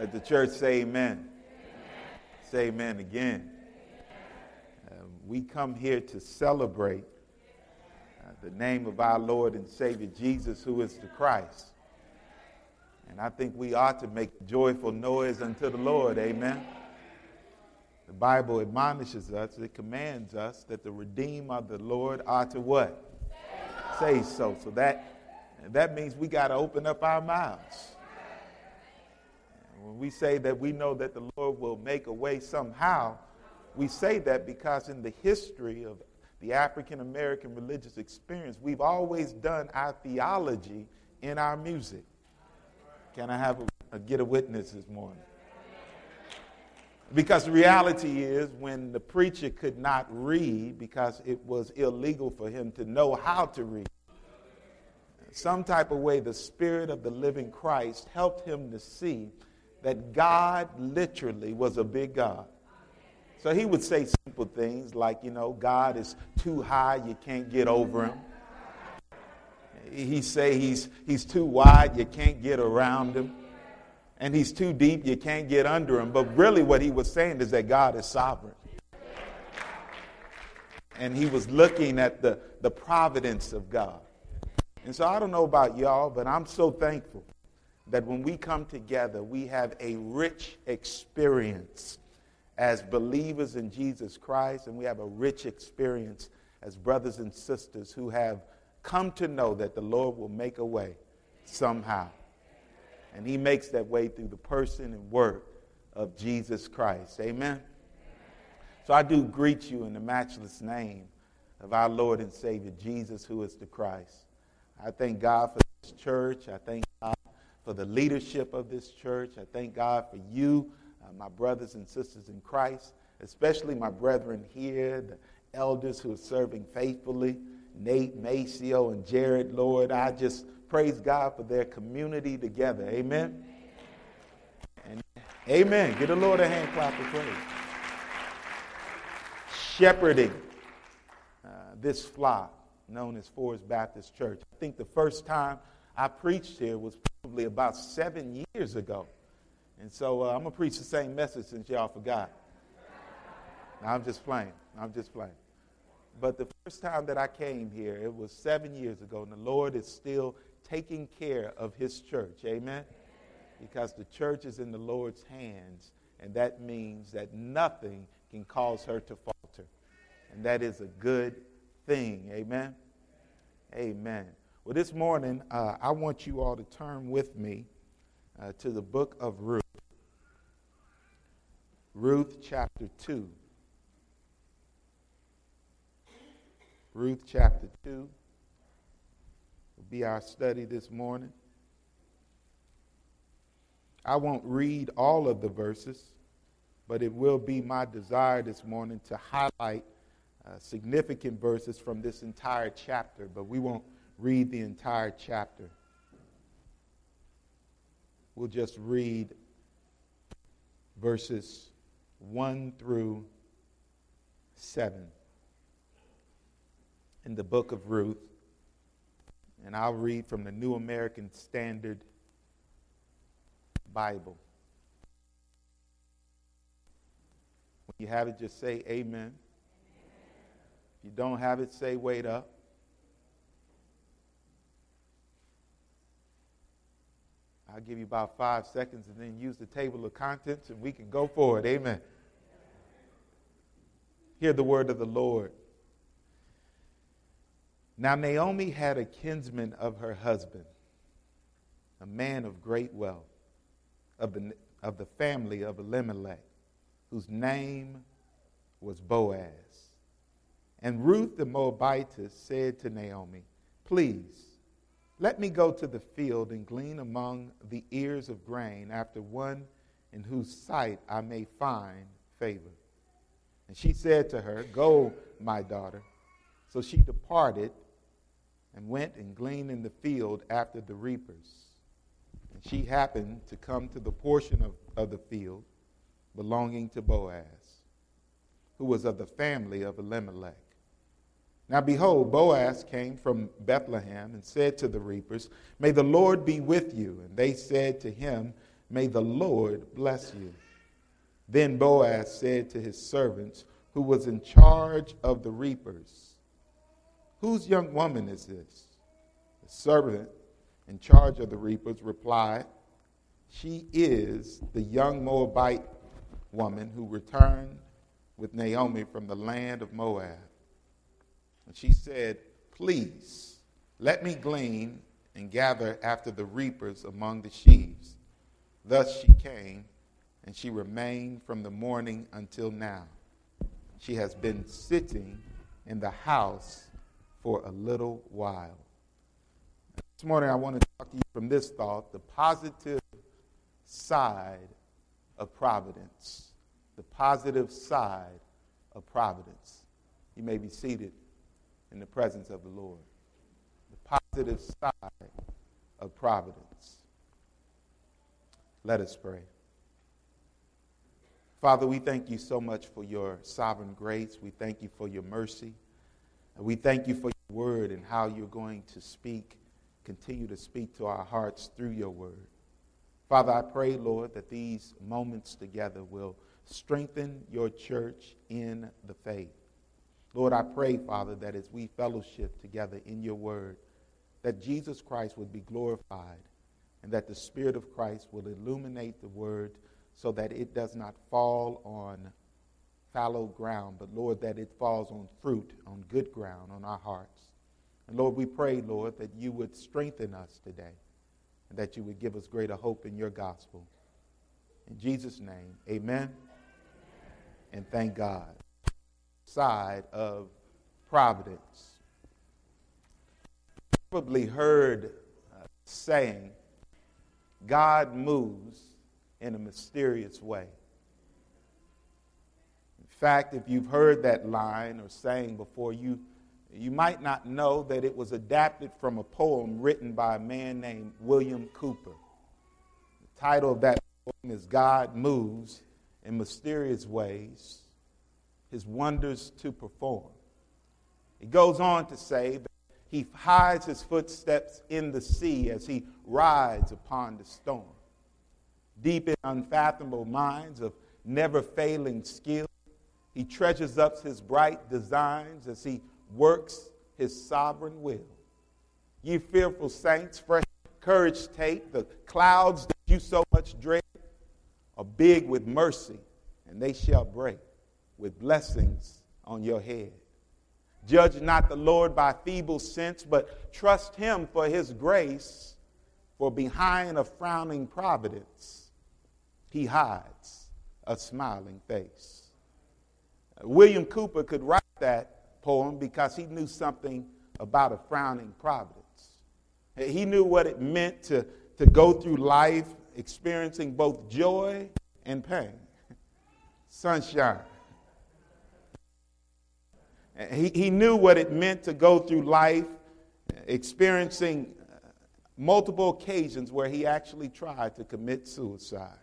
Let the church say amen. amen. Say amen again. Uh, we come here to celebrate uh, the name of our Lord and Savior Jesus, who is the Christ. And I think we ought to make joyful noise unto the Lord. Amen. The Bible admonishes us, it commands us that the redeemer of the Lord ought to what? Say so. So that, that means we got to open up our mouths. When we say that we know that the Lord will make a way somehow, we say that because in the history of the African American religious experience, we've always done our theology in our music. Can I have a, a get a witness this morning? Because the reality is, when the preacher could not read because it was illegal for him to know how to read, some type of way the Spirit of the living Christ helped him to see that God literally was a big God. So he would say simple things like, you know, God is too high, you can't get over him. He say he's, he's too wide, you can't get around him. And he's too deep, you can't get under him. But really what he was saying is that God is sovereign. And he was looking at the, the providence of God. And so I don't know about y'all, but I'm so thankful that when we come together, we have a rich experience as believers in Jesus Christ, and we have a rich experience as brothers and sisters who have come to know that the Lord will make a way somehow. And He makes that way through the person and work of Jesus Christ. Amen. So I do greet you in the matchless name of our Lord and Savior Jesus, who is the Christ. I thank God for this church. I thank for the leadership of this church. I thank God for you, uh, my brothers and sisters in Christ, especially my brethren here, the elders who are serving faithfully, Nate, Maceo, and Jared, Lord. I just praise God for their community together. Amen. And amen. Give the Lord a hand clap of praise. Shepherding uh, this flock known as Forest Baptist Church. I think the first time I preached here was probably about seven years ago. And so uh, I'm going to preach the same message since y'all forgot. I'm just playing. I'm just playing. But the first time that I came here, it was seven years ago, and the Lord is still taking care of His church. Amen? Because the church is in the Lord's hands, and that means that nothing can cause her to falter. And that is a good thing. Amen? Amen. Well, this morning, uh, I want you all to turn with me uh, to the book of Ruth. Ruth chapter 2. Ruth chapter 2 will be our study this morning. I won't read all of the verses, but it will be my desire this morning to highlight uh, significant verses from this entire chapter, but we won't read the entire chapter. We'll just read verses 1 through 7 in the book of Ruth. And I'll read from the New American Standard Bible. When you have it, just say amen. If you don't have it, say wait up. I'll give you about five seconds and then use the table of contents and we can go forward. Amen. Hear the word of the Lord. Now, Naomi had a kinsman of her husband, a man of great wealth, of the, of the family of Elimelech, whose name was Boaz. And Ruth the Moabitess said to Naomi, Please, let me go to the field and glean among the ears of grain after one in whose sight I may find favor. And she said to her, Go, my daughter. So she departed and went and gleaned in the field after the reapers. And she happened to come to the portion of, of the field belonging to Boaz, who was of the family of Elimelech. Now behold, Boaz came from Bethlehem and said to the reapers, May the Lord be with you. And they said to him, May the Lord bless you. Then Boaz said to his servants, who was in charge of the reapers, Whose young woman is this? The servant in charge of the reapers replied, She is the young Moabite woman who returned with Naomi from the land of Moab. And she said, Please, let me glean and gather after the reapers among the sheaves. Thus she came, and she remained from the morning until now. She has been sitting in the house for a little while. This morning, I want to talk to you from this thought the positive side of providence. The positive side of providence. You may be seated in the presence of the Lord. The positive side of providence. Let us pray. Father, we thank you so much for your sovereign grace. We thank you for your mercy. And we thank you for your word and how you're going to speak, continue to speak to our hearts through your word. Father, I pray, Lord, that these moments together will strengthen your church in the faith. Lord, I pray, Father, that as we fellowship together in your word, that Jesus Christ would be glorified and that the Spirit of Christ will illuminate the word so that it does not fall on fallow ground, but Lord, that it falls on fruit, on good ground, on our hearts. And Lord, we pray, Lord, that you would strengthen us today and that you would give us greater hope in your gospel. In Jesus' name, amen. And thank God. Side of providence. You Probably heard uh, saying, God moves in a mysterious way. In fact, if you've heard that line or saying before, you, you might not know that it was adapted from a poem written by a man named William Cowper. The title of that poem is God Moves in Mysterious Ways, His Wonders to Perform. It goes on to say that he hides his footsteps in the sea as he rides upon the storm deep in unfathomable minds of never failing skill. He treasures up his bright designs as he works his sovereign will. Ye fearful saints, fresh courage take. The clouds that you so much dread are big with mercy, and they shall break with blessings on your head. Judge not the Lord by feeble sense, but trust him for his grace, for behind a frowning providence he hides a smiling face. William Cowper could write that poem because he knew something about a frowning providence. He knew what it meant to, to go through life experiencing both joy and pain, sunshine. He, he knew what it meant to go through life experiencing multiple occasions where he actually tried to commit suicide.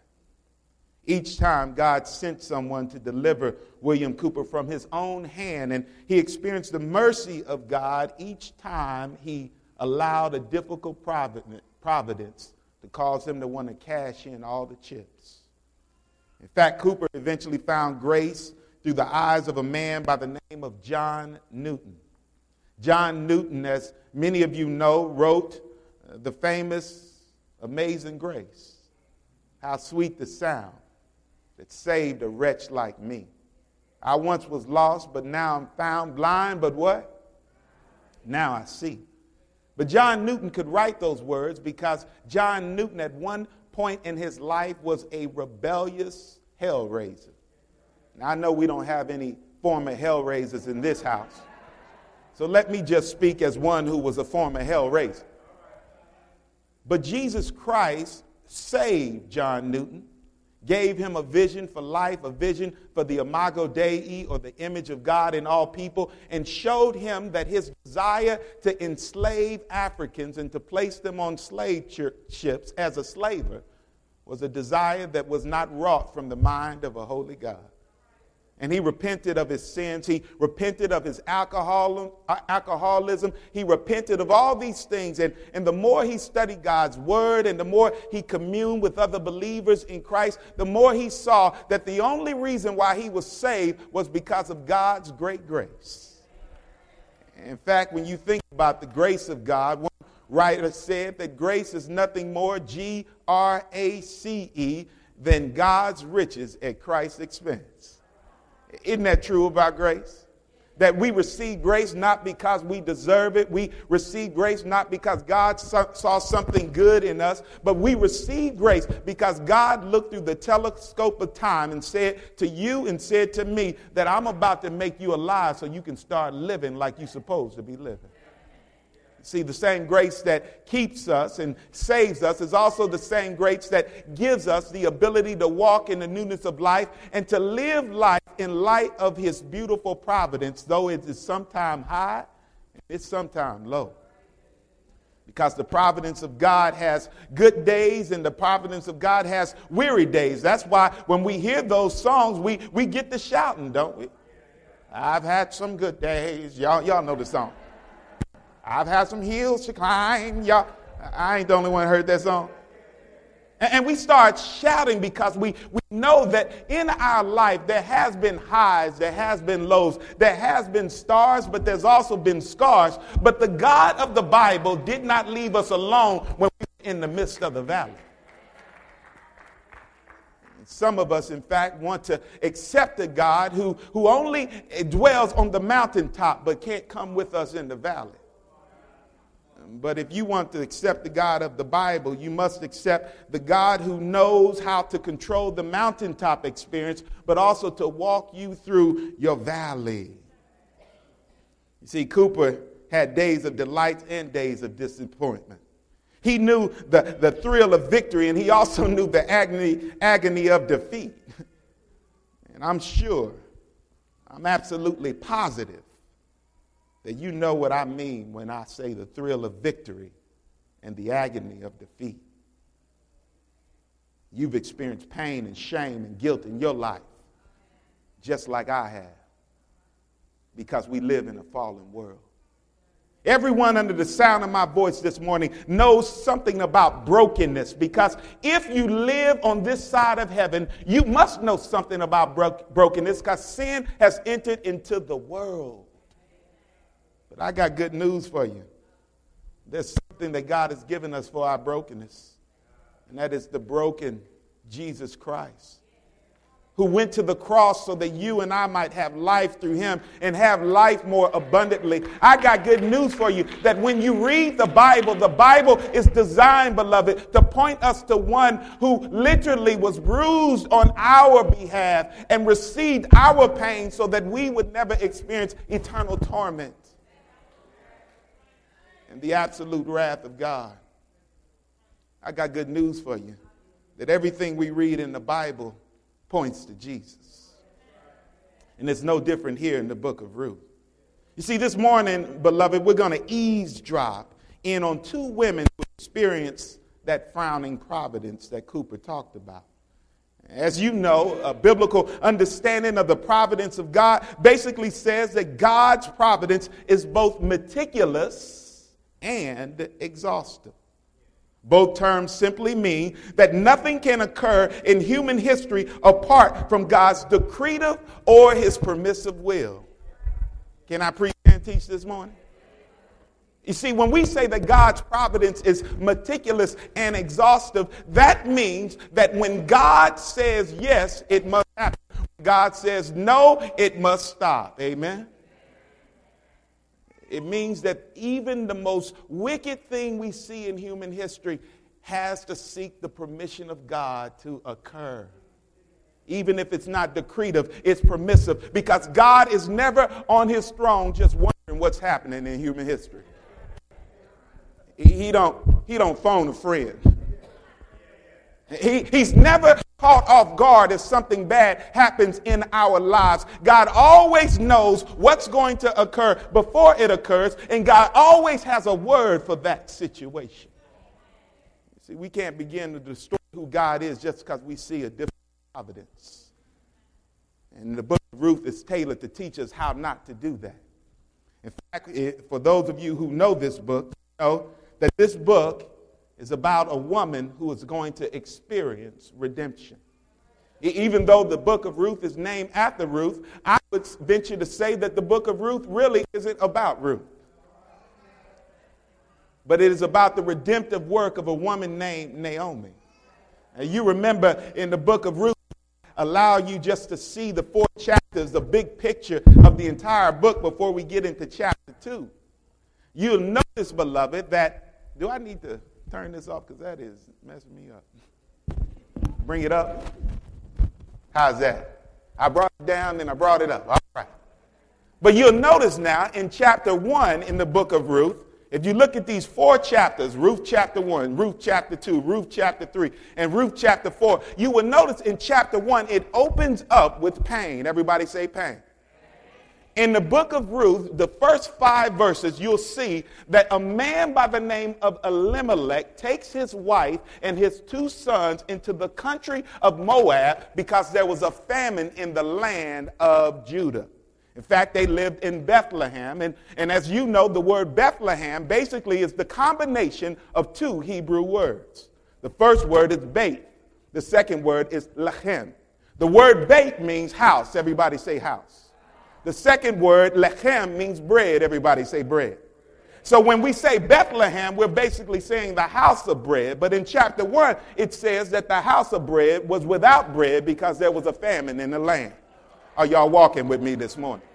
Each time God sent someone to deliver William Cowper from his own hand, and he experienced the mercy of God each time he allowed a difficult providence to cause him to want to cash in all the chips. In fact, Cowper eventually found grace through the eyes of a man by the name of John Newton. John Newton, as many of you know, wrote uh, the famous Amazing Grace. How sweet the sound that saved a wretch like me. I once was lost, but now I'm found blind, but what? Now I see. But John Newton could write those words because John Newton, at one point in his life, was a rebellious hellraiser. Now, I know we don't have any former hellraisers in this house. So let me just speak as one who was a former hellraiser. But Jesus Christ saved John Newton gave him a vision for life, a vision for the imago Dei, or the image of God in all people, and showed him that his desire to enslave Africans and to place them on slave ships as a slaver was a desire that was not wrought from the mind of a holy God. And he repented of his sins. He repented of his uh, alcoholism. He repented of all these things. And, and the more he studied God's word and the more he communed with other believers in Christ, the more he saw that the only reason why he was saved was because of God's great grace. In fact, when you think about the grace of God, one writer said that grace is nothing more, G R A C E, than God's riches at Christ's expense. Isn't that true about grace? That we receive grace not because we deserve it. We receive grace not because God saw something good in us, but we receive grace because God looked through the telescope of time and said to you and said to me that I'm about to make you alive so you can start living like you're supposed to be living. See, the same grace that keeps us and saves us is also the same grace that gives us the ability to walk in the newness of life and to live life in light of His beautiful providence, though it is sometimes high and it's sometimes low. Because the providence of God has good days and the providence of God has weary days. That's why when we hear those songs, we, we get to shouting, don't we? I've had some good days. Y'all, y'all know the song. I've had some hills to climb. Y'all, I ain't the only one who heard that song. And we start shouting because we, we know that in our life there has been highs, there has been lows, there has been stars, but there's also been scars. But the God of the Bible did not leave us alone when we were in the midst of the valley. Some of us, in fact, want to accept a God who, who only dwells on the mountaintop but can't come with us in the valley. But if you want to accept the God of the Bible, you must accept the God who knows how to control the mountaintop experience, but also to walk you through your valley. You see, Cowper had days of delight and days of disappointment. He knew the, the thrill of victory, and he also knew the agony, agony of defeat. And I'm sure, I'm absolutely positive that you know what I mean when I say the thrill of victory and the agony of defeat. You've experienced pain and shame and guilt in your life, just like I have, because we live in a fallen world. Everyone under the sound of my voice this morning knows something about brokenness because if you live on this side of heaven, you must know something about bro- brokenness because sin has entered into the world. But I got good news for you. There's something that God has given us for our brokenness, and that is the broken Jesus Christ, who went to the cross so that you and I might have life through him and have life more abundantly. I got good news for you that when you read the Bible, the Bible is designed, beloved, to point us to one who literally was bruised on our behalf and received our pain so that we would never experience eternal torment and the absolute wrath of God. I got good news for you that everything we read in the Bible points to Jesus. And it's no different here in the book of Ruth. You see, this morning, beloved, we're going to eavesdrop in on two women who experienced that frowning providence that Cowper talked about. As you know, a biblical understanding of the providence of God basically says that God's providence is both meticulous and exhaustive. Both terms simply mean that nothing can occur in human history apart from God's decretive or his permissive will. Can I preach and teach this morning? You see, when we say that God's providence is meticulous and exhaustive, that means that when God says yes, it must happen. When God says no, it must stop. Amen? It means that even the most wicked thing we see in human history has to seek the permission of God to occur. Even if it's not decretive, it's permissive because God is never on his throne just wondering what's happening in human history. He don't, he don't phone a friend. He, he's never caught off guard if something bad happens in our lives. God always knows what's going to occur before it occurs, and God always has a word for that situation. See, we can't begin to destroy who God is just because we see a different providence. And the book of Ruth is tailored to teach us how not to do that. In fact, it, for those of you who know this book, know that this book is about a woman who is going to experience redemption. Even though the book of Ruth is named after Ruth, I would venture to say that the book of Ruth really isn't about Ruth. But it is about the redemptive work of a woman named Naomi. And you remember in the book of Ruth, allow you just to see the four chapters, the big picture of the entire book before we get into chapter two. You'll notice, beloved, that do I need to turn this off? Because that is messing me up. Bring it up. How's that? I brought it down and I brought it up. All right. But you'll notice now in chapter 1 in the book of Ruth, if you look at these four chapters, Ruth chapter 1, Ruth chapter 2, Ruth chapter 3, and Ruth chapter 4, you will notice in chapter 1 it opens up with pain. Everybody say pain. In the book of Ruth, the first five verses, you'll see that a man by the name of Elimelech takes his wife and his two sons into the country of Moab because there was a famine in the land of Judah. In fact, they lived in Bethlehem. And, and as you know, the word Bethlehem basically is the combination of two Hebrew words. The first word is Beit, the second word is Lechem. The word Beit means house. Everybody say house. The second word, lechem, means bread. Everybody say bread. So when we say Bethlehem, we're basically saying the house of bread. But in chapter 1, it says that the house of bread was without bread because there was a famine in the land. Are y'all walking with me this morning?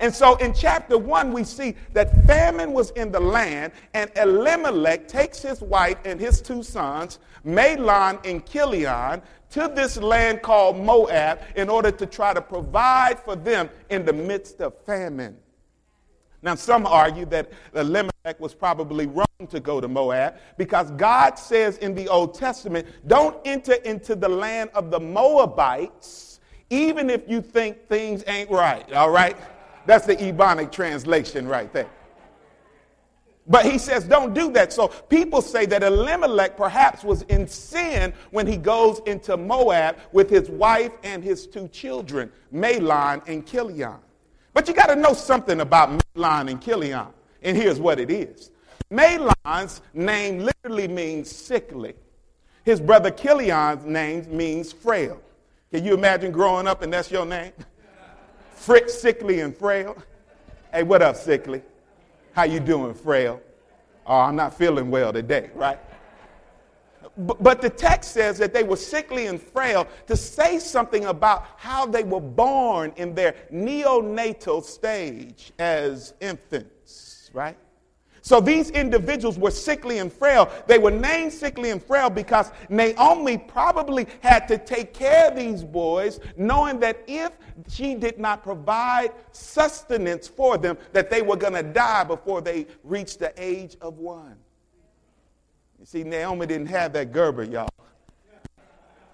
And so in chapter 1, we see that famine was in the land, and Elimelech takes his wife and his two sons, Mahlon and Chilion, to this land called Moab in order to try to provide for them in the midst of famine. Now, some argue that Elimelech was probably wrong to go to Moab because God says in the Old Testament, don't enter into the land of the Moabites, even if you think things ain't right, all right? That's the Ebonic translation right there. But he says, don't do that. So people say that Elimelech perhaps was in sin when he goes into Moab with his wife and his two children, Mahlon and Chilion. But you got to know something about Mahlon and Chilion. And here's what it is Mahlon's name literally means sickly. His brother Chilion's name means frail. Can you imagine growing up and that's your name? Fritz, sickly, and frail. Hey, what up, sickly? How you doing, frail? Oh, I'm not feeling well today, right? But the text says that they were sickly and frail to say something about how they were born in their neonatal stage as infants, right? So these individuals were sickly and frail. They were named sickly and frail because Naomi probably had to take care of these boys, knowing that if she did not provide sustenance for them, that they were going to die before they reached the age of one. You see, Naomi didn't have that Gerber, y'all.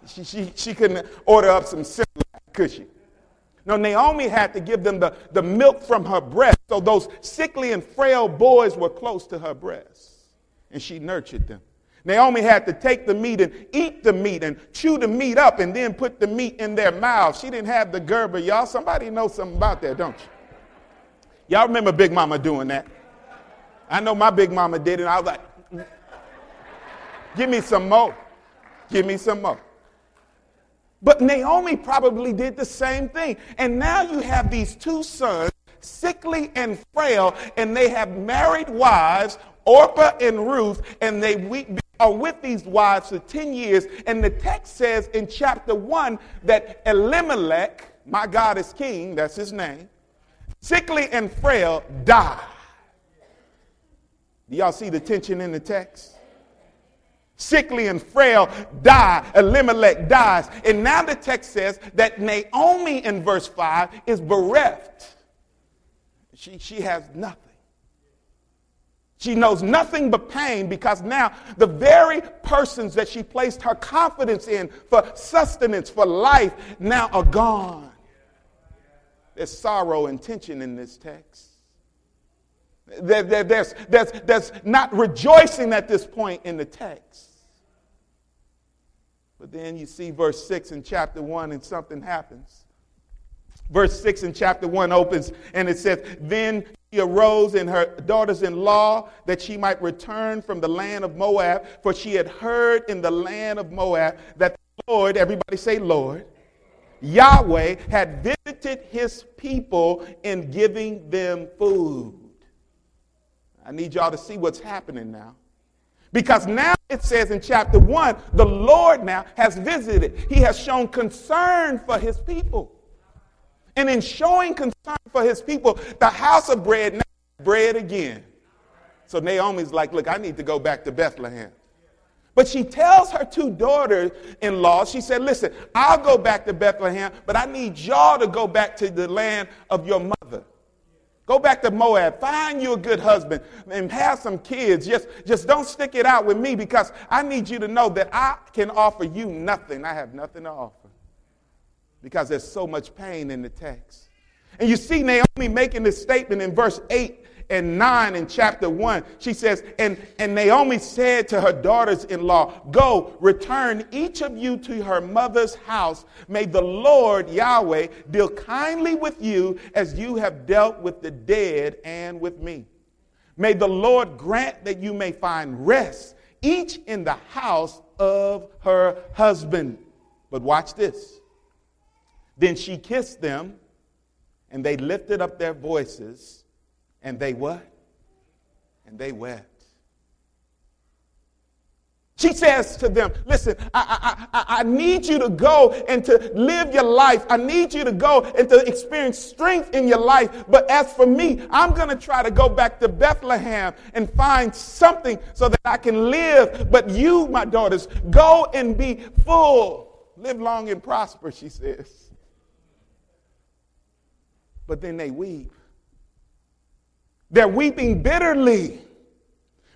She, she, she couldn't order up some Similac, could she? No, Naomi had to give them the, the milk from her breast. So those sickly and frail boys were close to her breast. And she nurtured them. Naomi had to take the meat and eat the meat and chew the meat up and then put the meat in their mouths. She didn't have the Gerber, y'all. Somebody knows something about that, don't you? Y'all remember Big Mama doing that? I know my Big Mama did it. I was like, mm, give me some more. Give me some more. But Naomi probably did the same thing. And now you have these two sons, sickly and frail, and they have married wives, Orpah and Ruth, and they are with these wives for 10 years. And the text says in chapter 1 that Elimelech, my God is king, that's his name, sickly and frail, died. Do y'all see the tension in the text? Sickly and frail, die. Elimelech dies. And now the text says that Naomi in verse 5 is bereft. She, she has nothing. She knows nothing but pain because now the very persons that she placed her confidence in for sustenance, for life, now are gone. There's sorrow and tension in this text. There's, there's, there's not rejoicing at this point in the text. But then you see verse 6 in chapter 1 and something happens. Verse 6 in chapter 1 opens and it says, Then she arose and her daughters in law that she might return from the land of Moab, for she had heard in the land of Moab that the Lord, everybody say, Lord, Yahweh had visited his people in giving them food. I need y'all to see what's happening now. Because now it says in chapter 1, the Lord now has visited. He has shown concern for his people. And in showing concern for his people, the house of bread now bread again. So Naomi's like, look, I need to go back to Bethlehem. But she tells her two daughters in law, she said, listen, I'll go back to Bethlehem, but I need y'all to go back to the land of your mother. Go back to Moab. Find you a good husband and have some kids. Just, just don't stick it out with me because I need you to know that I can offer you nothing. I have nothing to offer because there's so much pain in the text. And you see Naomi making this statement in verse 8 and 9 in chapter 1. She says, and, and Naomi said to her daughters in law, Go, return each of you to her mother's house. May the Lord Yahweh deal kindly with you as you have dealt with the dead and with me. May the Lord grant that you may find rest, each in the house of her husband. But watch this. Then she kissed them, and they lifted up their voices, and they what? And they wept. She says to them, Listen, I, I, I, I, need you to go and to live your life. I need you to go and to experience strength in your life. But as for me, I'm going to try to go back to Bethlehem and find something so that I can live. But you, my daughters, go and be full. Live long and prosper, she says but then they weep. They're weeping bitterly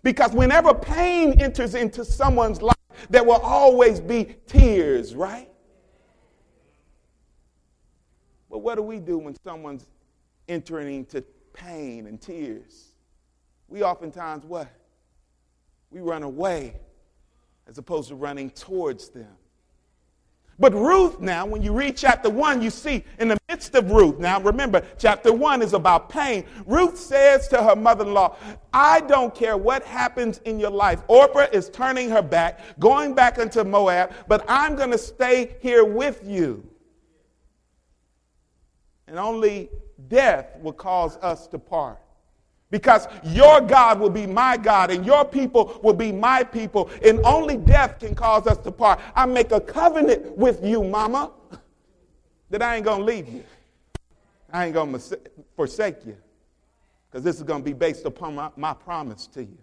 because whenever pain enters into someone's life, there will always be tears, right? But what do we do when someone's entering into pain and tears? We oftentimes what? We run away as opposed to running towards them. But Ruth, now, when you read chapter 1, you see in the midst of Ruth, now remember, chapter 1 is about pain. Ruth says to her mother in law, I don't care what happens in your life. Orpah is turning her back, going back into Moab, but I'm going to stay here with you. And only death will cause us to part because your God will be my God and your people will be my people, and only death can cause us to part. I make a covenant with you, mama, that I ain't gonna leave you. I ain't gonna forsake you because this is gonna be based upon my, my promise to you.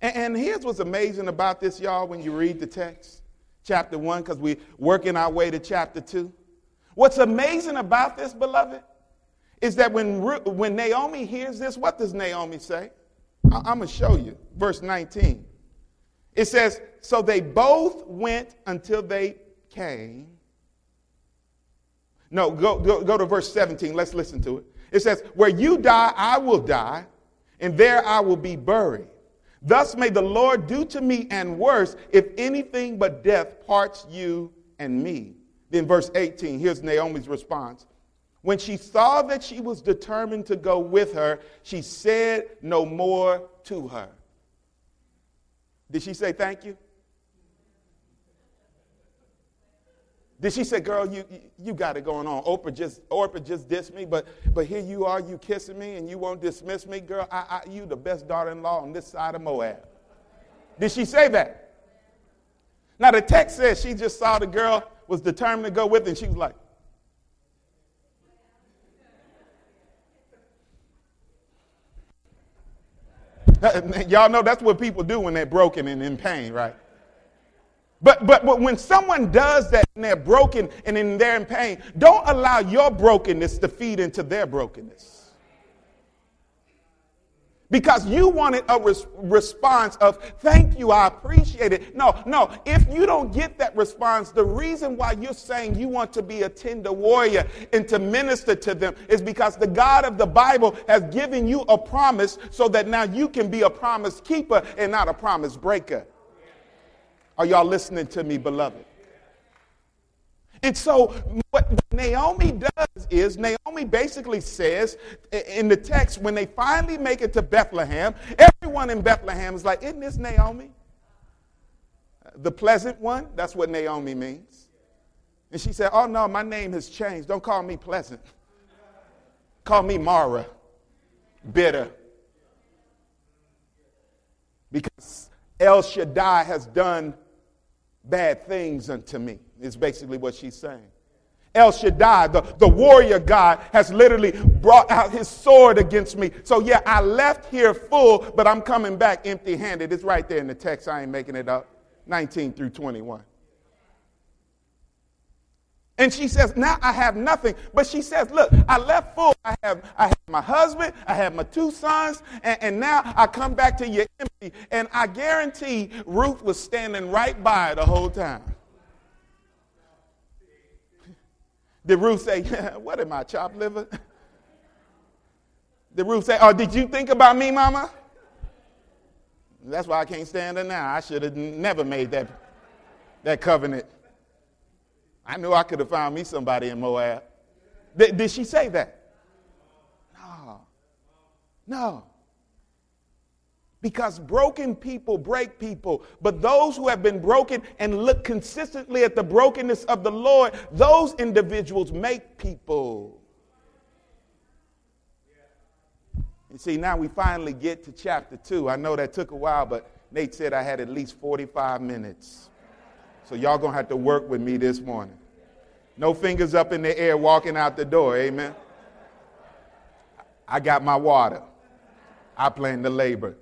And, and here's what's amazing about this, y'all, when you read the text, chapter one, because we're working our way to chapter two. What's amazing about this, beloved, is that when, when Naomi hears this, what does Naomi say? I'm going to show you. Verse 19. It says, So they both went until they came. No, go, go, go to verse 17. Let's listen to it. It says, Where you die, I will die, and there I will be buried. Thus may the Lord do to me and worse if anything but death parts you and me. Then verse 18, here's Naomi's response. When she saw that she was determined to go with her, she said no more to her. Did she say thank you? Did she say, girl, you, you got it going on. Oprah just, Oprah just dissed me, but, but here you are, you kissing me, and you won't dismiss me. Girl, I, I, you the best daughter-in-law on this side of Moab. Did she say that? Now, the text says she just saw the girl was determined to go with, and she was like, Y'all know that's what people do when they're broken and in pain, right? But, but, but when someone does that and they're broken and in they're in pain, don't allow your brokenness to feed into their brokenness because you wanted a res- response of thank you i appreciate it. No no. If you don't get that response the reason why you're saying you want to be a tender warrior and to minister to them is because the god of the bible has given you a promise so that now you can be a promise keeper and not a promise breaker. Are y'all listening to me beloved And so, what Naomi does is, Naomi basically says in the text, when they finally make it to Bethlehem, everyone in Bethlehem is like, Isn't this Naomi? The pleasant one? That's what Naomi means. And she said, Oh, no, my name has changed. Don't call me pleasant. Call me Mara, bitter. Because El Shaddai has done bad things unto me, is basically what she's saying. El Shaddai, the, the warrior God, has literally brought out his sword against me. So, yeah, I left here full, but I'm coming back empty handed. It's right there in the text. I ain't making it up. 19 through 21. And she says, Now I have nothing. But she says, Look, I left full. I have, I have my husband, I have my two sons, and, and now I come back to you empty. And I guarantee Ruth was standing right by the whole time. Did Ruth say, What am I, chopped liver? Did Ruth say, Oh, did you think about me, mama? That's why I can't stand her now. I should have never made that, that covenant. I knew I could have found me somebody in Moab. Did, did she say that? No. No. Because broken people break people. But those who have been broken and look consistently at the brokenness of the Lord, those individuals make people. You see, now we finally get to chapter 2. I know that took a while, but Nate said I had at least 45 minutes. So y'all to have to work with me this morning. No fingers up in the air walking out the door. Amen. I got my water. I plan to labor.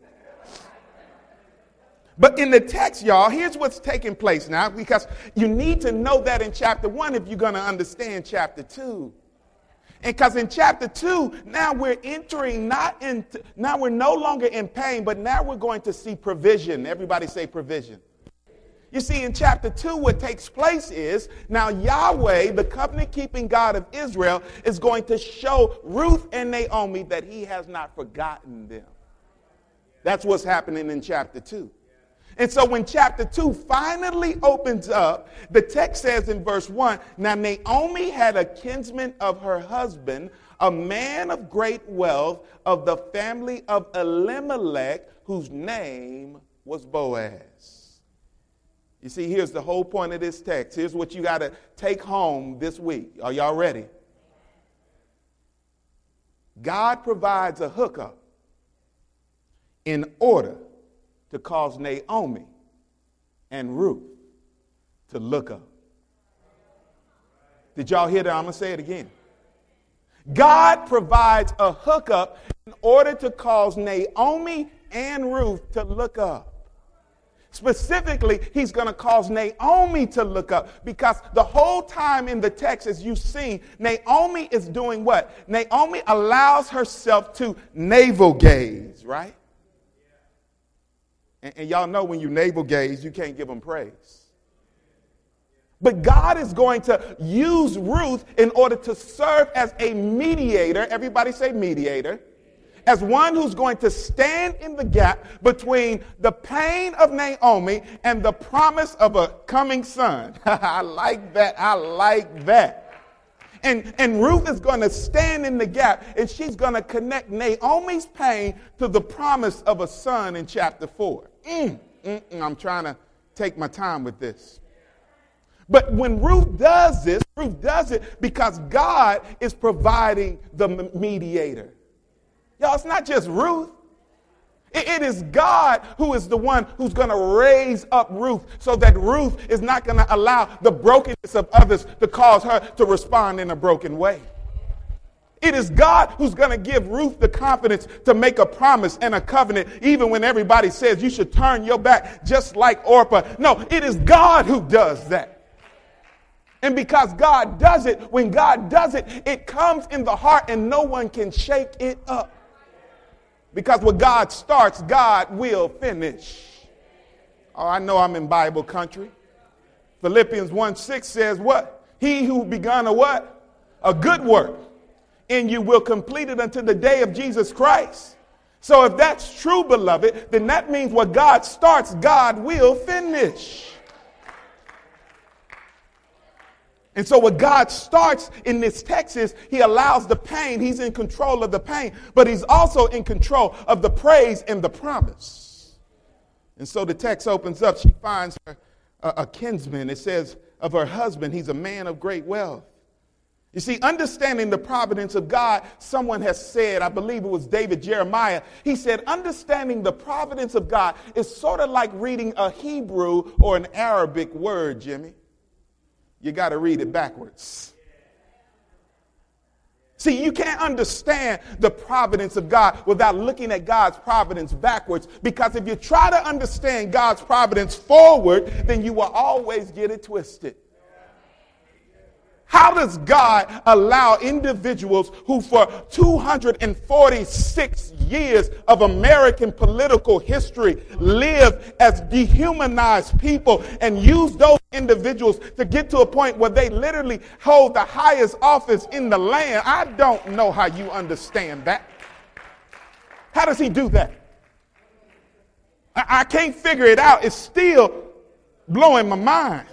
But in the text, y'all, here's what's taking place now because you need to know that in chapter 1 if you're going to understand chapter 2. And because in chapter 2, now we're entering not into, now we're no longer in pain, but now we're going to see provision. Everybody say provision. You see, in chapter 2, what takes place is now Yahweh, the covenant keeping God of Israel, is going to show Ruth and Naomi that he has not forgotten them. That's what's happening in chapter 2. And so when chapter 2 finally opens up, the text says in verse 1 Now Naomi had a kinsman of her husband, a man of great wealth of the family of Elimelech, whose name was Boaz. You see, here's the whole point of this text. Here's what you got to take home this week. Are y'all ready? God provides a hookup in order to cause Naomi and Ruth to look up. Did y'all hear that? I'm going to say it again. God provides a hookup in order to cause Naomi and Ruth to look up. Specifically, he's going to cause Naomi to look up because the whole time in the text, as you've seen, Naomi is doing what? Naomi allows herself to navel gaze, right? And, and y'all know when you navel gaze, you can't give them praise. But God is going to use Ruth in order to serve as a mediator. Everybody say mediator. As one who's going to stand in the gap between the pain of Naomi and the promise of a coming son. I like that. I like that. And, and Ruth is going to stand in the gap and she's going to connect Naomi's pain to the promise of a son in chapter 4. Mm, mm, mm, I'm trying to take my time with this. But when Ruth does this, Ruth does it because God is providing the mediator. Y'all, it's not just Ruth. It is God who is the one who's going to raise up Ruth so that Ruth is not going to allow the brokenness of others to cause her to respond in a broken way. It is God who's going to give Ruth the confidence to make a promise and a covenant, even when everybody says you should turn your back, just like Orpah. No, it is God who does that. And because God does it, when God does it, it comes in the heart and no one can shake it up. Because what God starts, God will finish. Oh, I know I'm in Bible country. Philippians 1 6 says, What? He who begun a what? A good work and you will complete it until the day of Jesus Christ. So if that's true, beloved, then that means what God starts, God will finish. And so, what God starts in this text is He allows the pain, He's in control of the pain, but He's also in control of the praise and the promise. And so, the text opens up. She finds her, a, a kinsman. It says of her husband, he's a man of great wealth. You see, understanding the providence of God, someone has said, I believe it was David Jeremiah, he said, understanding the providence of God is sort of like reading a Hebrew or an Arabic word, Jimmy you got to read it backwards. See, you can't understand the providence of God without looking at God's providence backwards. Because if you try to understand God's providence forward, then you will always get it twisted. How does God allow individuals who, for 246 years of American political history, live as dehumanized people and use those individuals to get to a point where they literally hold the highest office in the land? I don't know how you understand that. How does he do that? I, I can't figure it out. It's still blowing my mind.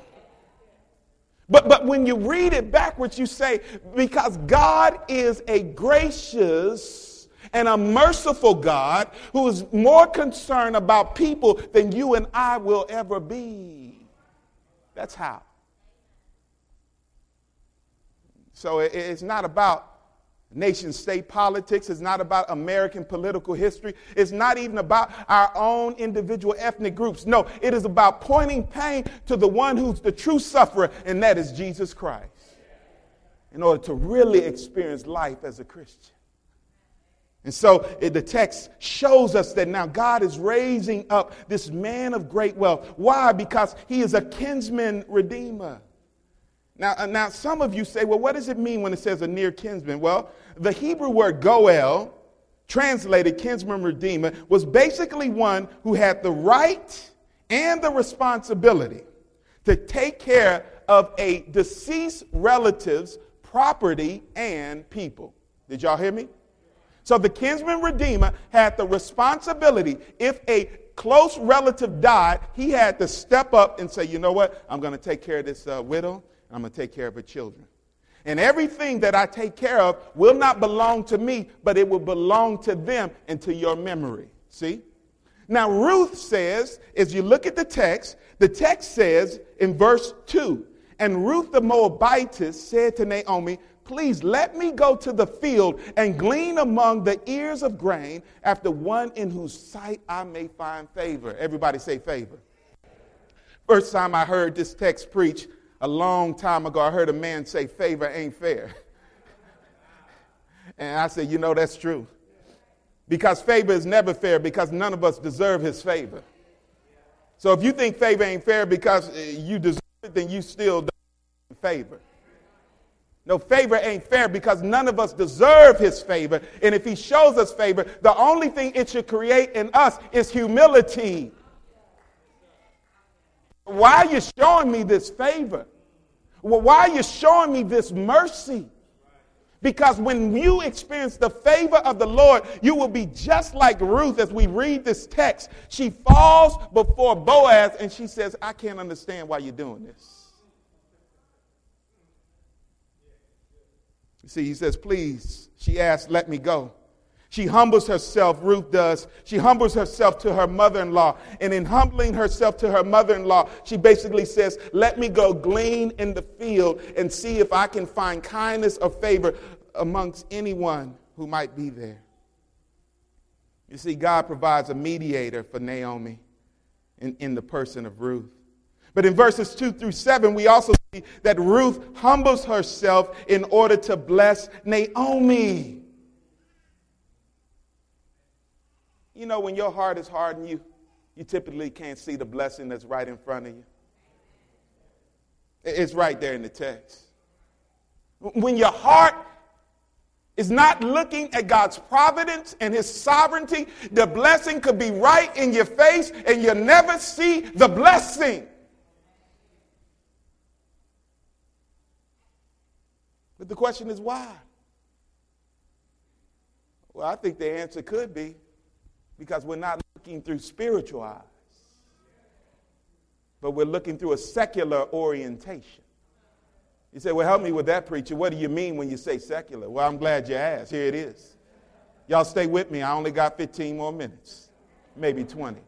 But, but when you read it backwards, you say, because God is a gracious and a merciful God who is more concerned about people than you and I will ever be. That's how. So it, it's not about nation state politics. It's not about American political history. It's not even about our own individual ethnic groups. No, it is about pointing pain to the one who's the true sufferer, and that is Jesus Christ, in order to really experience life as a Christian. And so it, the text shows us that now God is raising up this man of great wealth. Why? Because he is a kinsman redeemer. Now, uh, now, some of you say, well, what does it mean when it says a near kinsman? Well, the Hebrew word goel, translated kinsman redeemer, was basically one who had the right and the responsibility to take care of a deceased relative's property and people. Did y'all hear me? So the kinsman redeemer had the responsibility, if a close relative died, he had to step up and say, you know what, I'm going to take care of this uh, widow, I'm going to take care of her children. And everything that I take care of will not belong to me, but it will belong to them and to your memory. See? Now, Ruth says, as you look at the text, the text says in verse 2 And Ruth the Moabitess said to Naomi, Please let me go to the field and glean among the ears of grain after one in whose sight I may find favor. Everybody say favor. First time I heard this text preached, a long time ago, I heard a man say, favor ain't fair. and I said, you know, that's true. Because favor is never fair because none of us deserve his favor. So if you think favor ain't fair because uh, you deserve it, then you still don't favor. No, favor ain't fair because none of us deserve his favor. And if he shows us favor, the only thing it should create in us is humility. Why are you showing me this favor? Well, why are you showing me this mercy? Because when you experience the favor of the Lord, you will be just like Ruth as we read this text. She falls before Boaz and she says, I can't understand why you're doing this. You see, he says, Please, she asks, let me go. She humbles herself, Ruth does. She humbles herself to her mother in law. And in humbling herself to her mother in law, she basically says, Let me go glean in the field and see if I can find kindness or favor amongst anyone who might be there. You see, God provides a mediator for Naomi in, in the person of Ruth. But in verses 2 through 7, we also see that Ruth humbles herself in order to bless Naomi. You know, when your heart is hard and you, you typically can't see the blessing that's right in front of you. It's right there in the text. When your heart is not looking at God's providence and His sovereignty, the blessing could be right in your face and you'll never see the blessing. But the question is why? Well, I think the answer could be because we're not looking through spiritual eyes, but we're looking through a secular orientation. You say, Well, help me with that, preacher. What do you mean when you say secular? Well, I'm glad you asked. Here it is. Y'all stay with me. I only got 15 more minutes, maybe 20.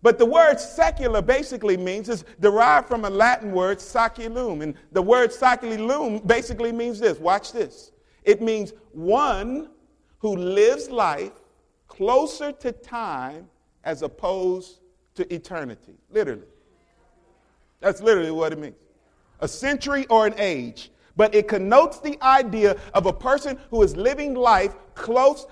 But the word secular basically means is derived from a Latin word saeculum. And the word saeculum basically means this. Watch this. It means one who lives life closer to time as opposed to eternity. Literally. That's literally what it means. A century or an age. But it connotes the idea of a person who is living life close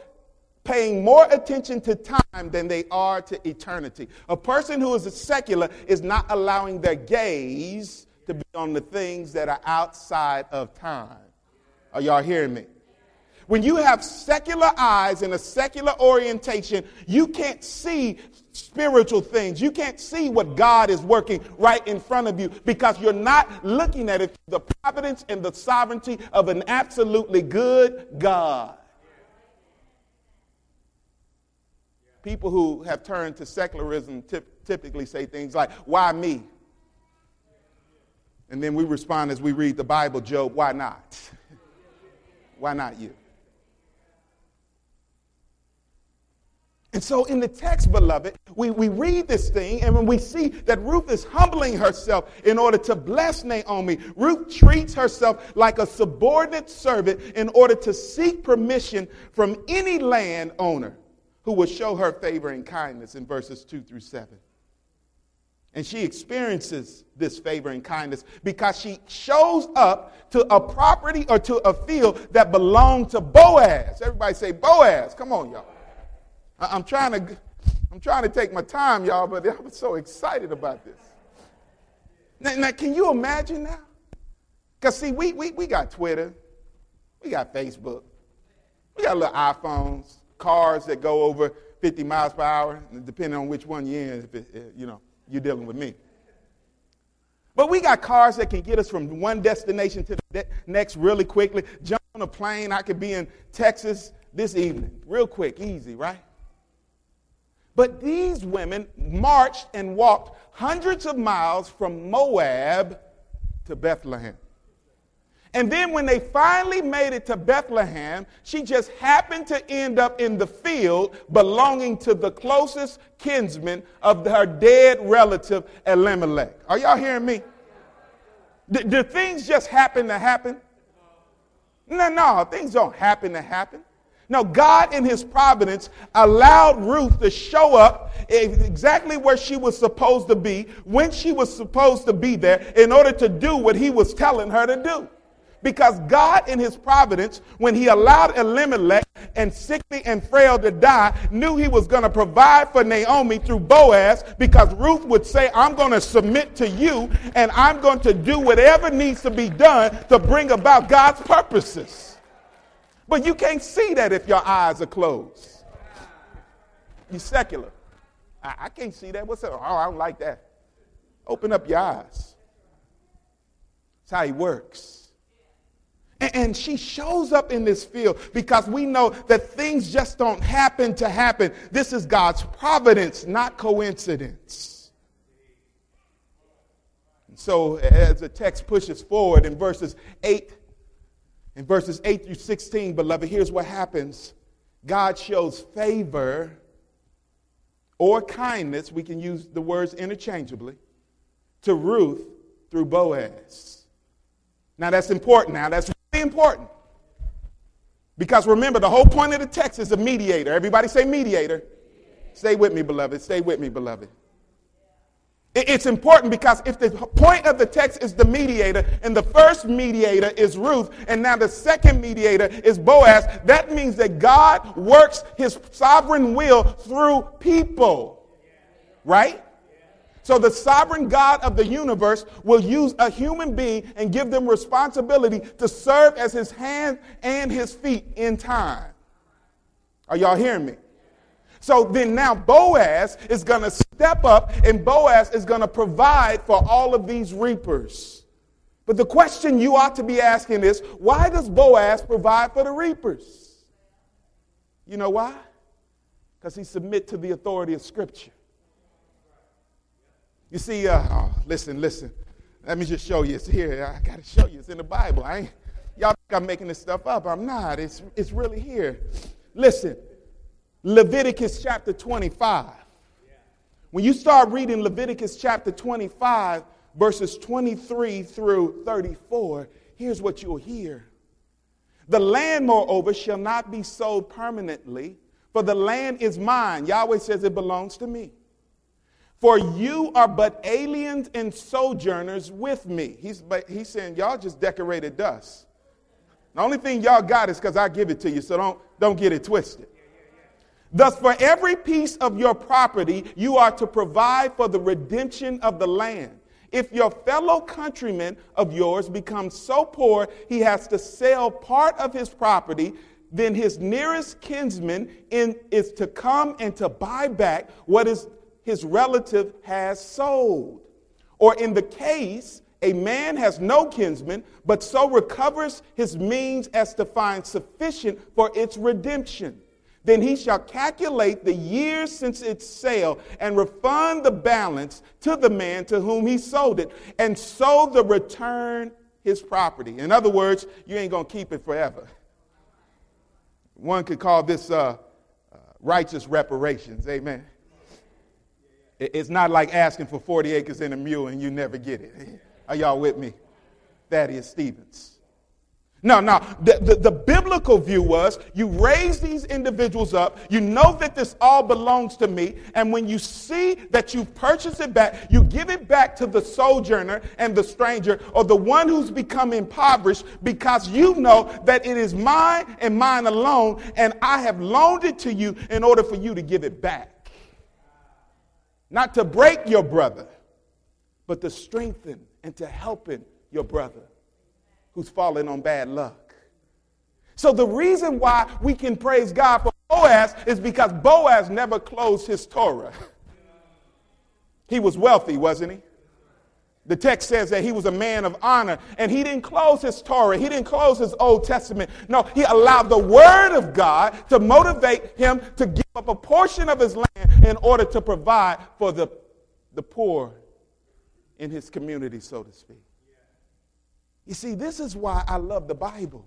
paying more attention to time than they are to eternity. A person who is a secular is not allowing their gaze to be on the things that are outside of time. Are y'all hearing me? When you have secular eyes and a secular orientation, you can't see spiritual things. You can't see what God is working right in front of you because you're not looking at it through the providence and the sovereignty of an absolutely good God. people who have turned to secularism typically say things like, Why me? And then we respond as we read the Bible, Job, why not? why not you? And so in the text, beloved, we, we read this thing and when we see that Ruth is humbling herself in order to bless Naomi, Ruth treats herself like a subordinate servant in order to seek permission from any landowner who will show her favor and kindness in verses 2 through 7. And she experiences this favor and kindness because she shows up to a property or to a field that belonged to Boaz. Everybody say Boaz. Come on, y'all. I'm trying to, I'm trying to take my time, y'all, but I'm so excited about this. Now, now can you imagine now? Because, see, we, we, we got Twitter, we got Facebook, we got little iPhones cars that go over 50 miles per hour, depending on which one you're in, if it, you know, you're dealing with me. But we got cars that can get us from one destination to the next really quickly. Jump on a plane, I could be in Texas this evening, real quick, easy, right? But these women marched and walked hundreds of miles from Moab to Bethlehem. And then when they finally made it to Bethlehem, she just happened to end up in the field belonging to the closest kinsman of her dead relative, Elimelech. Are y'all hearing me? Do, do things just happen to happen? No, no, things don't happen to happen. No, God in his providence allowed Ruth to show up exactly where she was supposed to be, when she was supposed to be there, in order to do what he was telling her to do. Because God, in his providence, when he allowed Elimelech and sickly and frail to die, knew he was going to provide for Naomi through Boaz because Ruth would say, I'm going to submit to you and I'm going to do whatever needs to be done to bring about God's purposes. But you can't see that if your eyes are closed. You're secular. I, I can't see that. What's that? Oh, I don't like that. Open up your eyes. That's how he works. And she shows up in this field because we know that things just don't happen to happen. This is God's providence, not coincidence. And so as the text pushes forward in verses 8, in verses 8 through 16, beloved, here's what happens. God shows favor or kindness, we can use the words interchangeably, to Ruth through Boaz. Now that's important. Now that's really important. Because remember, the whole point of the text is a mediator. Everybody say mediator. Stay with me, beloved. Stay with me, beloved. It's important because if the point of the text is the mediator, and the first mediator is Ruth, and now the second mediator is Boaz, that means that God works his sovereign will through people. Right? So the sovereign God of the universe will use a human being and give them responsibility to serve as his hand and his feet in time. Are y'all hearing me? So then now Boaz is going to step up and Boaz is going to provide for all of these reapers. But the question you ought to be asking is why does Boaz provide for the reapers? You know why? Because he submit to the authority of Scripture. You see, uh, oh, listen, listen. Let me just show you. It's here. I got to show you. It's in the Bible. I ain't, y'all think I'm making this stuff up. I'm not. It's, it's really here. Listen, Leviticus chapter 25. When you start reading Leviticus chapter 25, verses 23 through 34, here's what you'll hear. The land, moreover, shall not be sold permanently, for the land is mine. Yahweh says it belongs to me. For you are but aliens and sojourners with me. He's, he's saying, y'all just decorated dust. The only thing y'all got is because I give it to you, so don't, don't get it twisted. Thus, for every piece of your property, you are to provide for the redemption of the land. If your fellow countryman of yours becomes so poor he has to sell part of his property, then his nearest kinsman in, is to come and to buy back what is his relative has sold. Or in the case, a man has no kinsman, but so recovers his means as to find sufficient for its redemption. Then he shall calculate the years since its sale and refund the balance to the man to whom he sold it, and so the return his property. In other words, you ain't going to keep it forever. One could call this uh, uh, righteous reparations. Amen. It's not like asking for 40 acres and a mule and you never get it. Are y'all with me? Thaddeus Stevens. No, no. The, the, the, biblical view was you raise these individuals up, you know that this all belongs to me, and when you see that you purchase it back, you give it back to the sojourner and the stranger or the one who's become impoverished because you know that it is mine and mine alone, and I have loaned it to you in order for you to give it back. Not to break your brother, but to strengthen and to helping your brother who's fallen on bad luck. So the reason why we can praise God for Boaz is because Boaz never closed his Torah. He was wealthy, wasn't he? The text says that he was a man of honor and he didn't close his Torah. He didn't close his Old Testament. No, he allowed the word of God to motivate him to give up a portion of his land in order to provide for the, the poor in his community, so to speak. You see, this is why I love the Bible.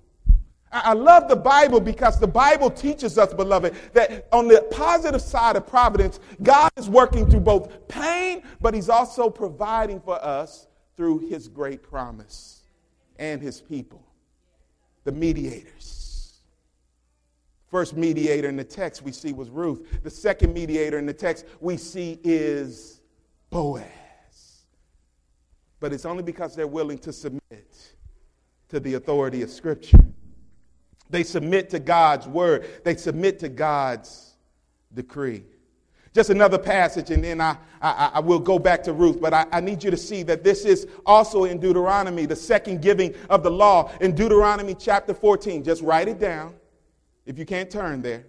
I love the Bible because the Bible teaches us, beloved, that on the positive side of providence, God is working through both pain, but He's also providing for us through His great promise and His people, the mediators. First mediator in the text we see was Ruth. The second mediator in the text we see is Boaz. But it's only because they're willing to submit to the authority of Scripture. They submit to God's word, they submit to God's decree. Just another passage, and then I, I, I will go back to Ruth, but I, I, need you to see that this is also in Deuteronomy, the second giving of the law. In Deuteronomy chapter 14, just write it down if you can't turn there.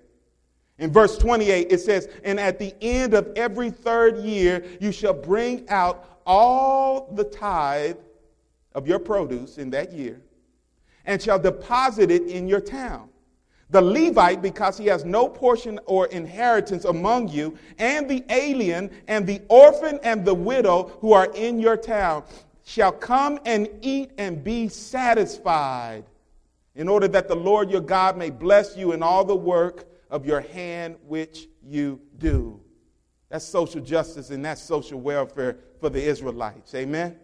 In verse 28, it says, And at the end of every third year, you shall bring out all the tithe of your produce in that year and shall deposit it in your town. The Levite, because he has no portion or inheritance among you, and the alien, and the orphan, and the widow who are in your town, shall come and eat and be satisfied, in order that the Lord your God may bless you in all the work of your hand which you do. That's social justice and that's social welfare for the Israelites. Amen?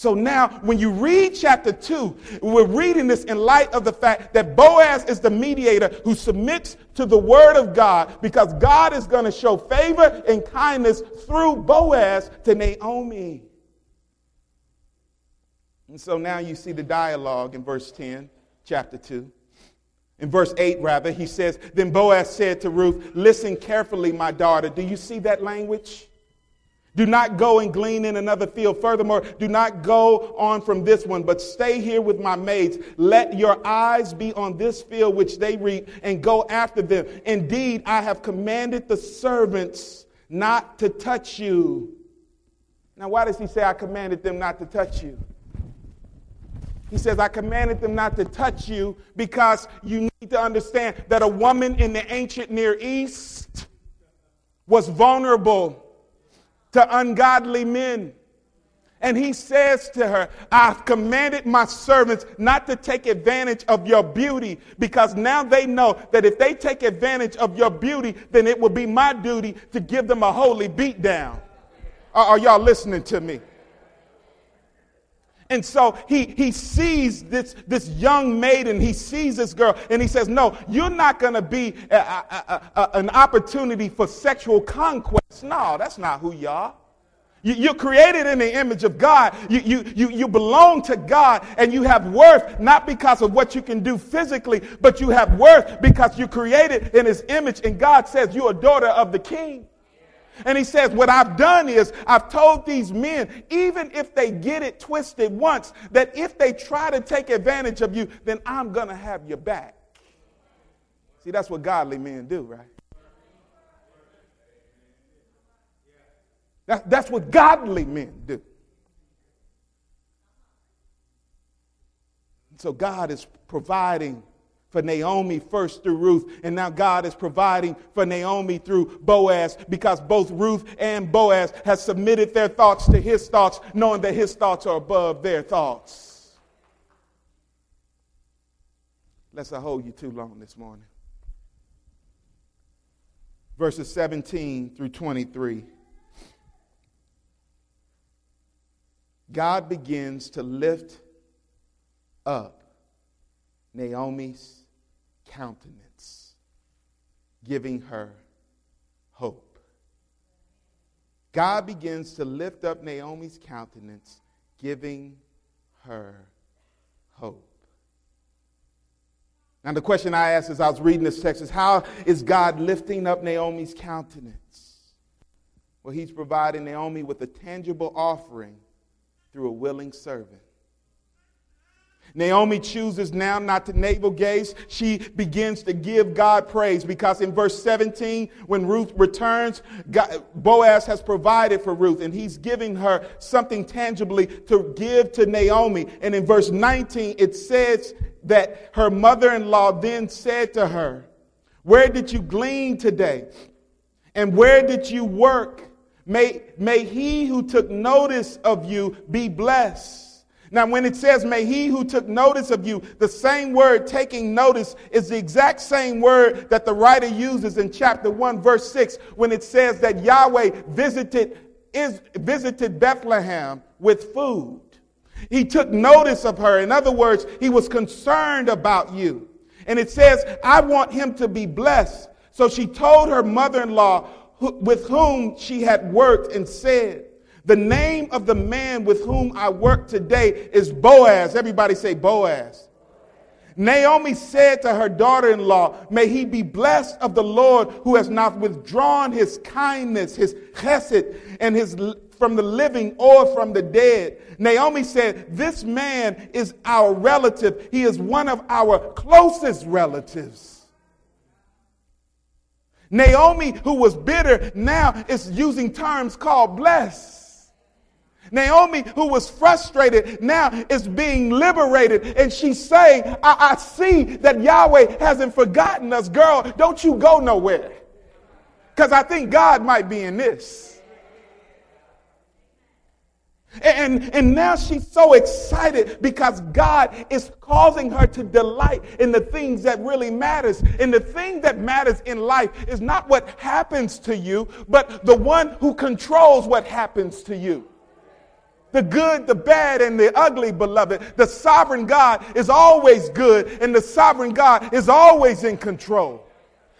So now, when you read chapter 2, we're reading this in light of the fact that Boaz is the mediator who submits to the word of God because God is going to show favor and kindness through Boaz to Naomi. And so now you see the dialogue in verse 10, chapter 2. In verse 8, rather, he says, Then Boaz said to Ruth, Listen carefully, my daughter. Do you see that language? Do not go and glean in another field. Furthermore, do not go on from this one, but stay here with my maids. Let your eyes be on this field which they reap and go after them. Indeed, I have commanded the servants not to touch you. Now, why does he say, I commanded them not to touch you? He says, I commanded them not to touch you because you need to understand that a woman in the ancient Near East was vulnerable to ungodly men. And he says to her, I've commanded my servants not to take advantage of your beauty because now they know that if they take advantage of your beauty, then it will be my duty to give them a holy beatdown. Are, y'all listening to me? And so he, he sees this, this young maiden, he sees this girl, and he says, No, you're not going to be a, a, a, an opportunity for sexual conquest. No, that's not who you are. You, are created in the image of God. You, you, you, you belong to God and you have worth not because of what you can do physically, but you have worth because you're created in His image. And God says you're a daughter of the King. And He says, What I've done is I've told these men, even if they get it twisted once, that if they try to take advantage of you, then I'm going to have your back. See, that's what godly men do, right? That, that's what godly men do. So God is providing for Naomi first through Ruth, and now God is providing for Naomi through Boaz because both Ruth and Boaz have submitted their thoughts to his thoughts, knowing that his thoughts are above their thoughts. Lest I hold you too long this morning. Verses 17 through 23. God begins to lift up Naomi's countenance, giving her hope. God begins to lift up Naomi's countenance, giving her hope. Now, the question I asked as I was reading this text is how is God lifting up Naomi's countenance? Well, he's providing Naomi with a tangible offering through a willing servant. Naomi chooses now not to navel gaze. She begins to give God praise because in verse 17, when Ruth returns, God, Boaz has provided for Ruth and he's giving her something tangibly to give to Naomi. And in verse 19, it says that her mother in law then said to her, Where did you glean today? And where did you work? May, may he who took notice of you be blessed. Now, when it says, may he who took notice of you, the same word, taking notice, is the exact same word that the writer uses in chapter 1, verse 6, when it says that Yahweh visited, is, visited Bethlehem with food. He took notice of her. In other words, he was concerned about you. And it says, I want him to be blessed. So she told her mother in law, with whom she had worked and said, The name of the man with whom I work today is Boaz. Everybody say Boaz. Naomi said to her daughter in law, May he be blessed of the Lord who has not withdrawn his kindness, his chesed, and his from the living or from the dead. Naomi said, This man is our relative. He is one of our closest relatives. Naomi, who was bitter, now is using terms called blessed. Naomi, who was frustrated, now is being liberated. And she's saying, I, I see that Yahweh hasn't forgotten us. Girl, don't you go nowhere. Because I think God might be in this. And, and now she's so excited because God is causing her to delight in the things that really matters. And the thing that matters in life is not what happens to you, but the one who controls what happens to you. The good, the bad, and the ugly, beloved. The sovereign God is always good, and the sovereign God is always in control.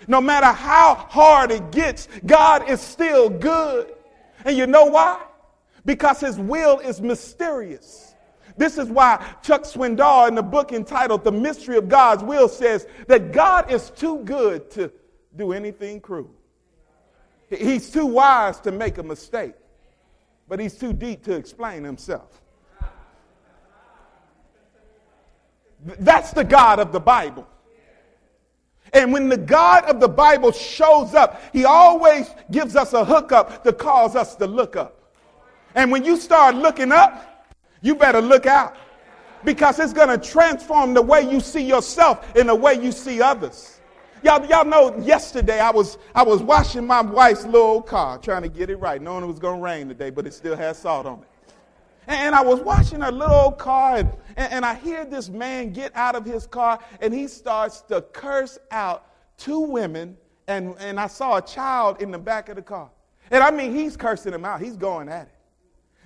No matter how hard it gets, God is still good. And you know why? because his will is mysterious. This is why Chuck Swindoll, in the book entitled The Mystery of God's Will, says that God is too good to do anything cruel. He's too wise to make a mistake, but he's too deep to explain himself. That's the God of the Bible. And when the God of the Bible shows up, he always gives us a hookup to cause us to look up. And when you start looking up, you better look out because it's going to transform the way you see yourself and the way you see others. Y'all, y'all know yesterday I was, I was washing my wife's little car, trying to get it right, knowing it was going to rain today, but it still has salt on it. And I was washing a little old car, and, and I hear this man get out of his car, and he starts to curse out two women, and, and I saw a child in the back of the car. And I mean, he's cursing them out. He's going at it.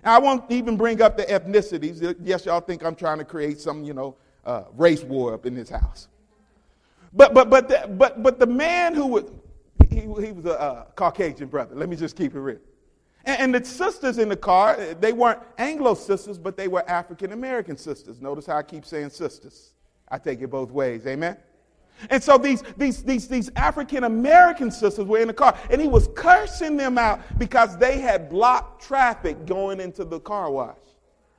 And I won't even bring up the ethnicities. Yes, y'all think I'm trying to create some, you know, uh, race war up in this house. But but but the, but but the man who was he, he was a uh, Caucasian brother. Let me just keep it real. And, the sisters in the car, they weren't Anglo sisters, but they were African American sisters. Notice how I keep saying sisters. I take it both ways. Amen. And so these, these, these, these African American sisters were in the car, and he was cursing them out because they had blocked traffic going into the car wash.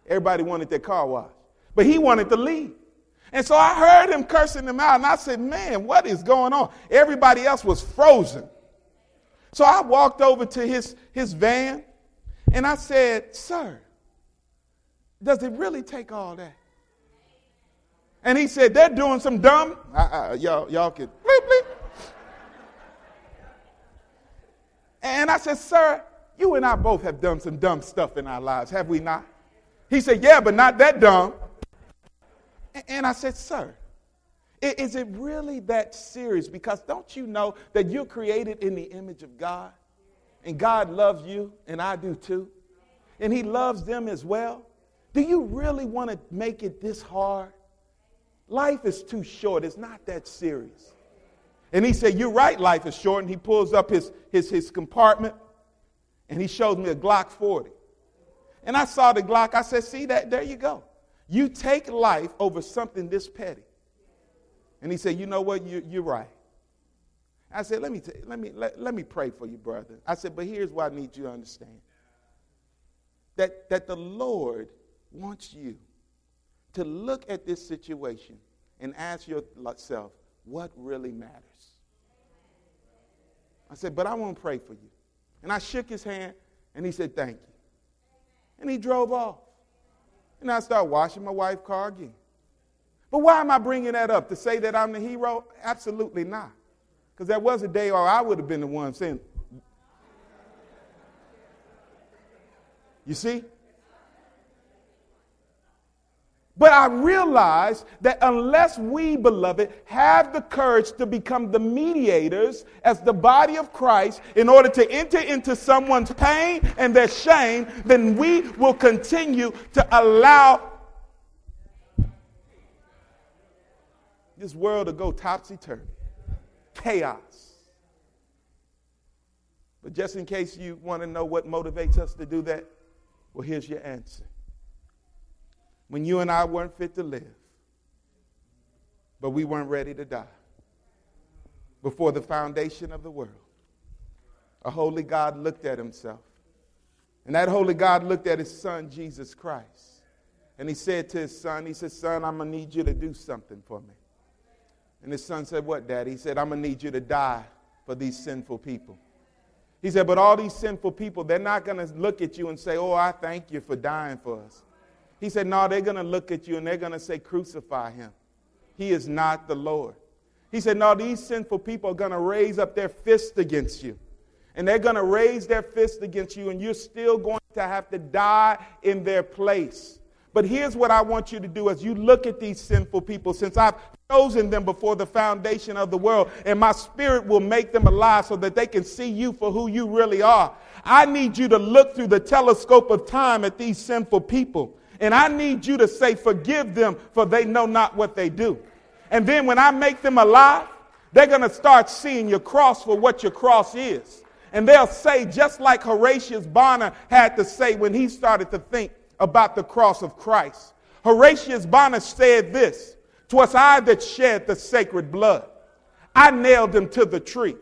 Everybody wanted their car wash, but he wanted to leave. And so I heard him cursing them out, and I said, Man, what is going on? Everybody else was frozen. So I walked over to his, his van, and I said, Sir, does it really take all that? And he said, They're doing some dumb. Uh, uh, y'all, y'all can. Bleep, bleep. And I said, Sir, you and I both have done some dumb stuff in our lives, have we not? He said, Yeah, but not that dumb. And I said, Sir, is it really that serious? Because don't you know that you're created in the image of God? And God loves you, and I do too. And He loves them as well. Do you really want to make it this hard? Life is too short. It's not that serious. And he said, You're right, life is short. And he pulls up his, his, his compartment and he shows me a Glock 40. And I saw the Glock. I said, See that? There you go. You take life over something this petty. And he said, You know what? You, you're right. I said, let me, t- let, me, let, let me pray for you, brother. I said, But here's what I need you to understand that, that the Lord wants you to look at this situation and ask yourself, what really matters? I said, but I want to pray for you. And I shook his hand and he said, thank you. And he drove off. And I start washing my wife's car again. But why am I bringing that up? To say that I'm the hero? Absolutely not. Because there was a day where I would have been the one saying, You see? But I realize that unless we, beloved, have the courage to become the mediators as the body of Christ in order to enter into someone's pain and their shame, then we will continue to allow this world to go topsy turvy, chaos. But just in case you want to know what motivates us to do that, well, here's your answer when you and I weren't fit to live, but we weren't ready to die. Before the foundation of the world, a holy God looked at himself. And that holy God looked at his son, Jesus Christ. And he said to his son, He said, Son, I'm going to need you to do something for me. And his son said, What, Daddy? He said, I'm going to need you to die for these sinful people. He said, But all these sinful people, they're not going to look at you and say, Oh, I thank you for dying for us. He said, No, they're going to look at you and they're going to say, Crucify him. He is not the Lord. He said, No, these sinful people are going to raise up their fist against you. And they're going to raise their fist against you, and you're still going to have to die in their place. But here's what I want you to do as you look at these sinful people, since I've chosen them before the foundation of the world, and my spirit will make them alive so that they can see you for who you really are. I need you to look through the telescope of time at these sinful people and I need you to say, Forgive them, for they know not what they do. And then when I make them alive, they're going to start seeing your cross for what your cross is. And they'll say, just like Horatius Bonar had to say when he started to think about the cross of Christ. Horatius Bonar said this Twas I that shed the sacred blood. I nailed him to the tree.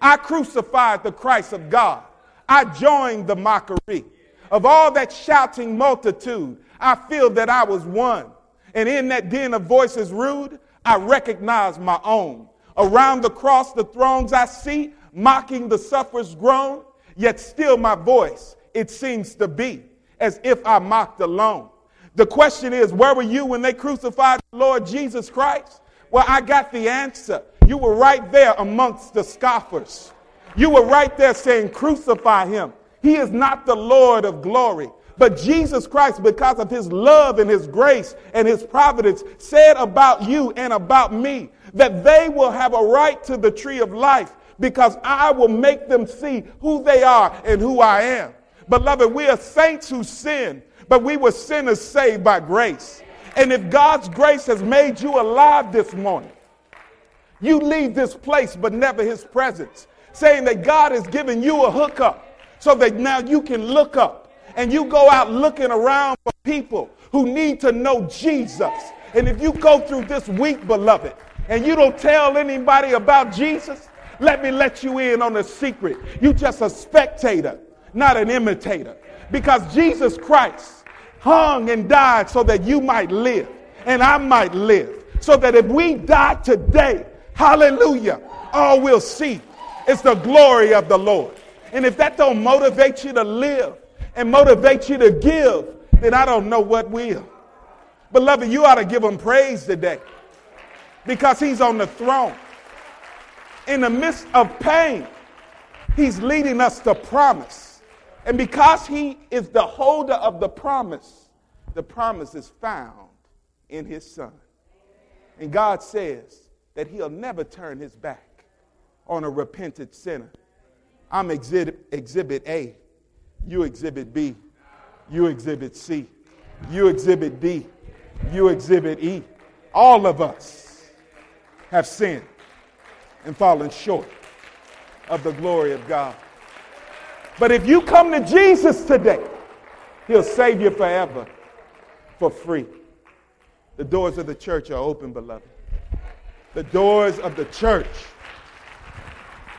I crucified the Christ of God. I joined the mockery of all that shouting multitude. I feel that I was one. And in that din of voices rude, I recognize my own. Around the cross, the thrones I see, mocking the sufferer's groan, yet still my voice, it seems to be as if I mocked alone. The question is, where were you when they crucified the Lord Jesus Christ? Well, I got the answer. You were right there amongst the scoffers. You were right there saying, Crucify him. He is not the Lord of glory. But Jesus Christ, because of his love and his grace and his providence, said about you and about me that they will have a right to the tree of life because I will make them see who they are and who I am. Beloved, we are saints who sin, but we were sinners saved by grace. And if God's grace has made you alive this morning, you leave this place but never his presence, saying that God has given you a hookup so that now you can look up and you go out looking around for people who need to know Jesus. And if you go through this week, beloved, and you don't tell anybody about Jesus, let me let you in on a secret. You just a spectator, not an imitator. Because Jesus Christ hung and died so that you might live and I might live. So that if we die today, hallelujah, all we'll see is the glory of the Lord. And if that don't motivate you to live and motivate you to give, then I don't know what will. Beloved, you ought to give him praise today because he's on the throne. In the midst of pain, he's leading us to promise. And because he is the holder of the promise, the promise is found in his son. And God says that he'll never turn his back on a repentant sinner. I'm exhibit, exhibit A, you exhibit B, you exhibit C, you exhibit D, you exhibit E. All of us have sinned and fallen short of the glory of God. But if you come to Jesus today, he'll save you forever for free. The doors of the church are open, beloved. The doors of the church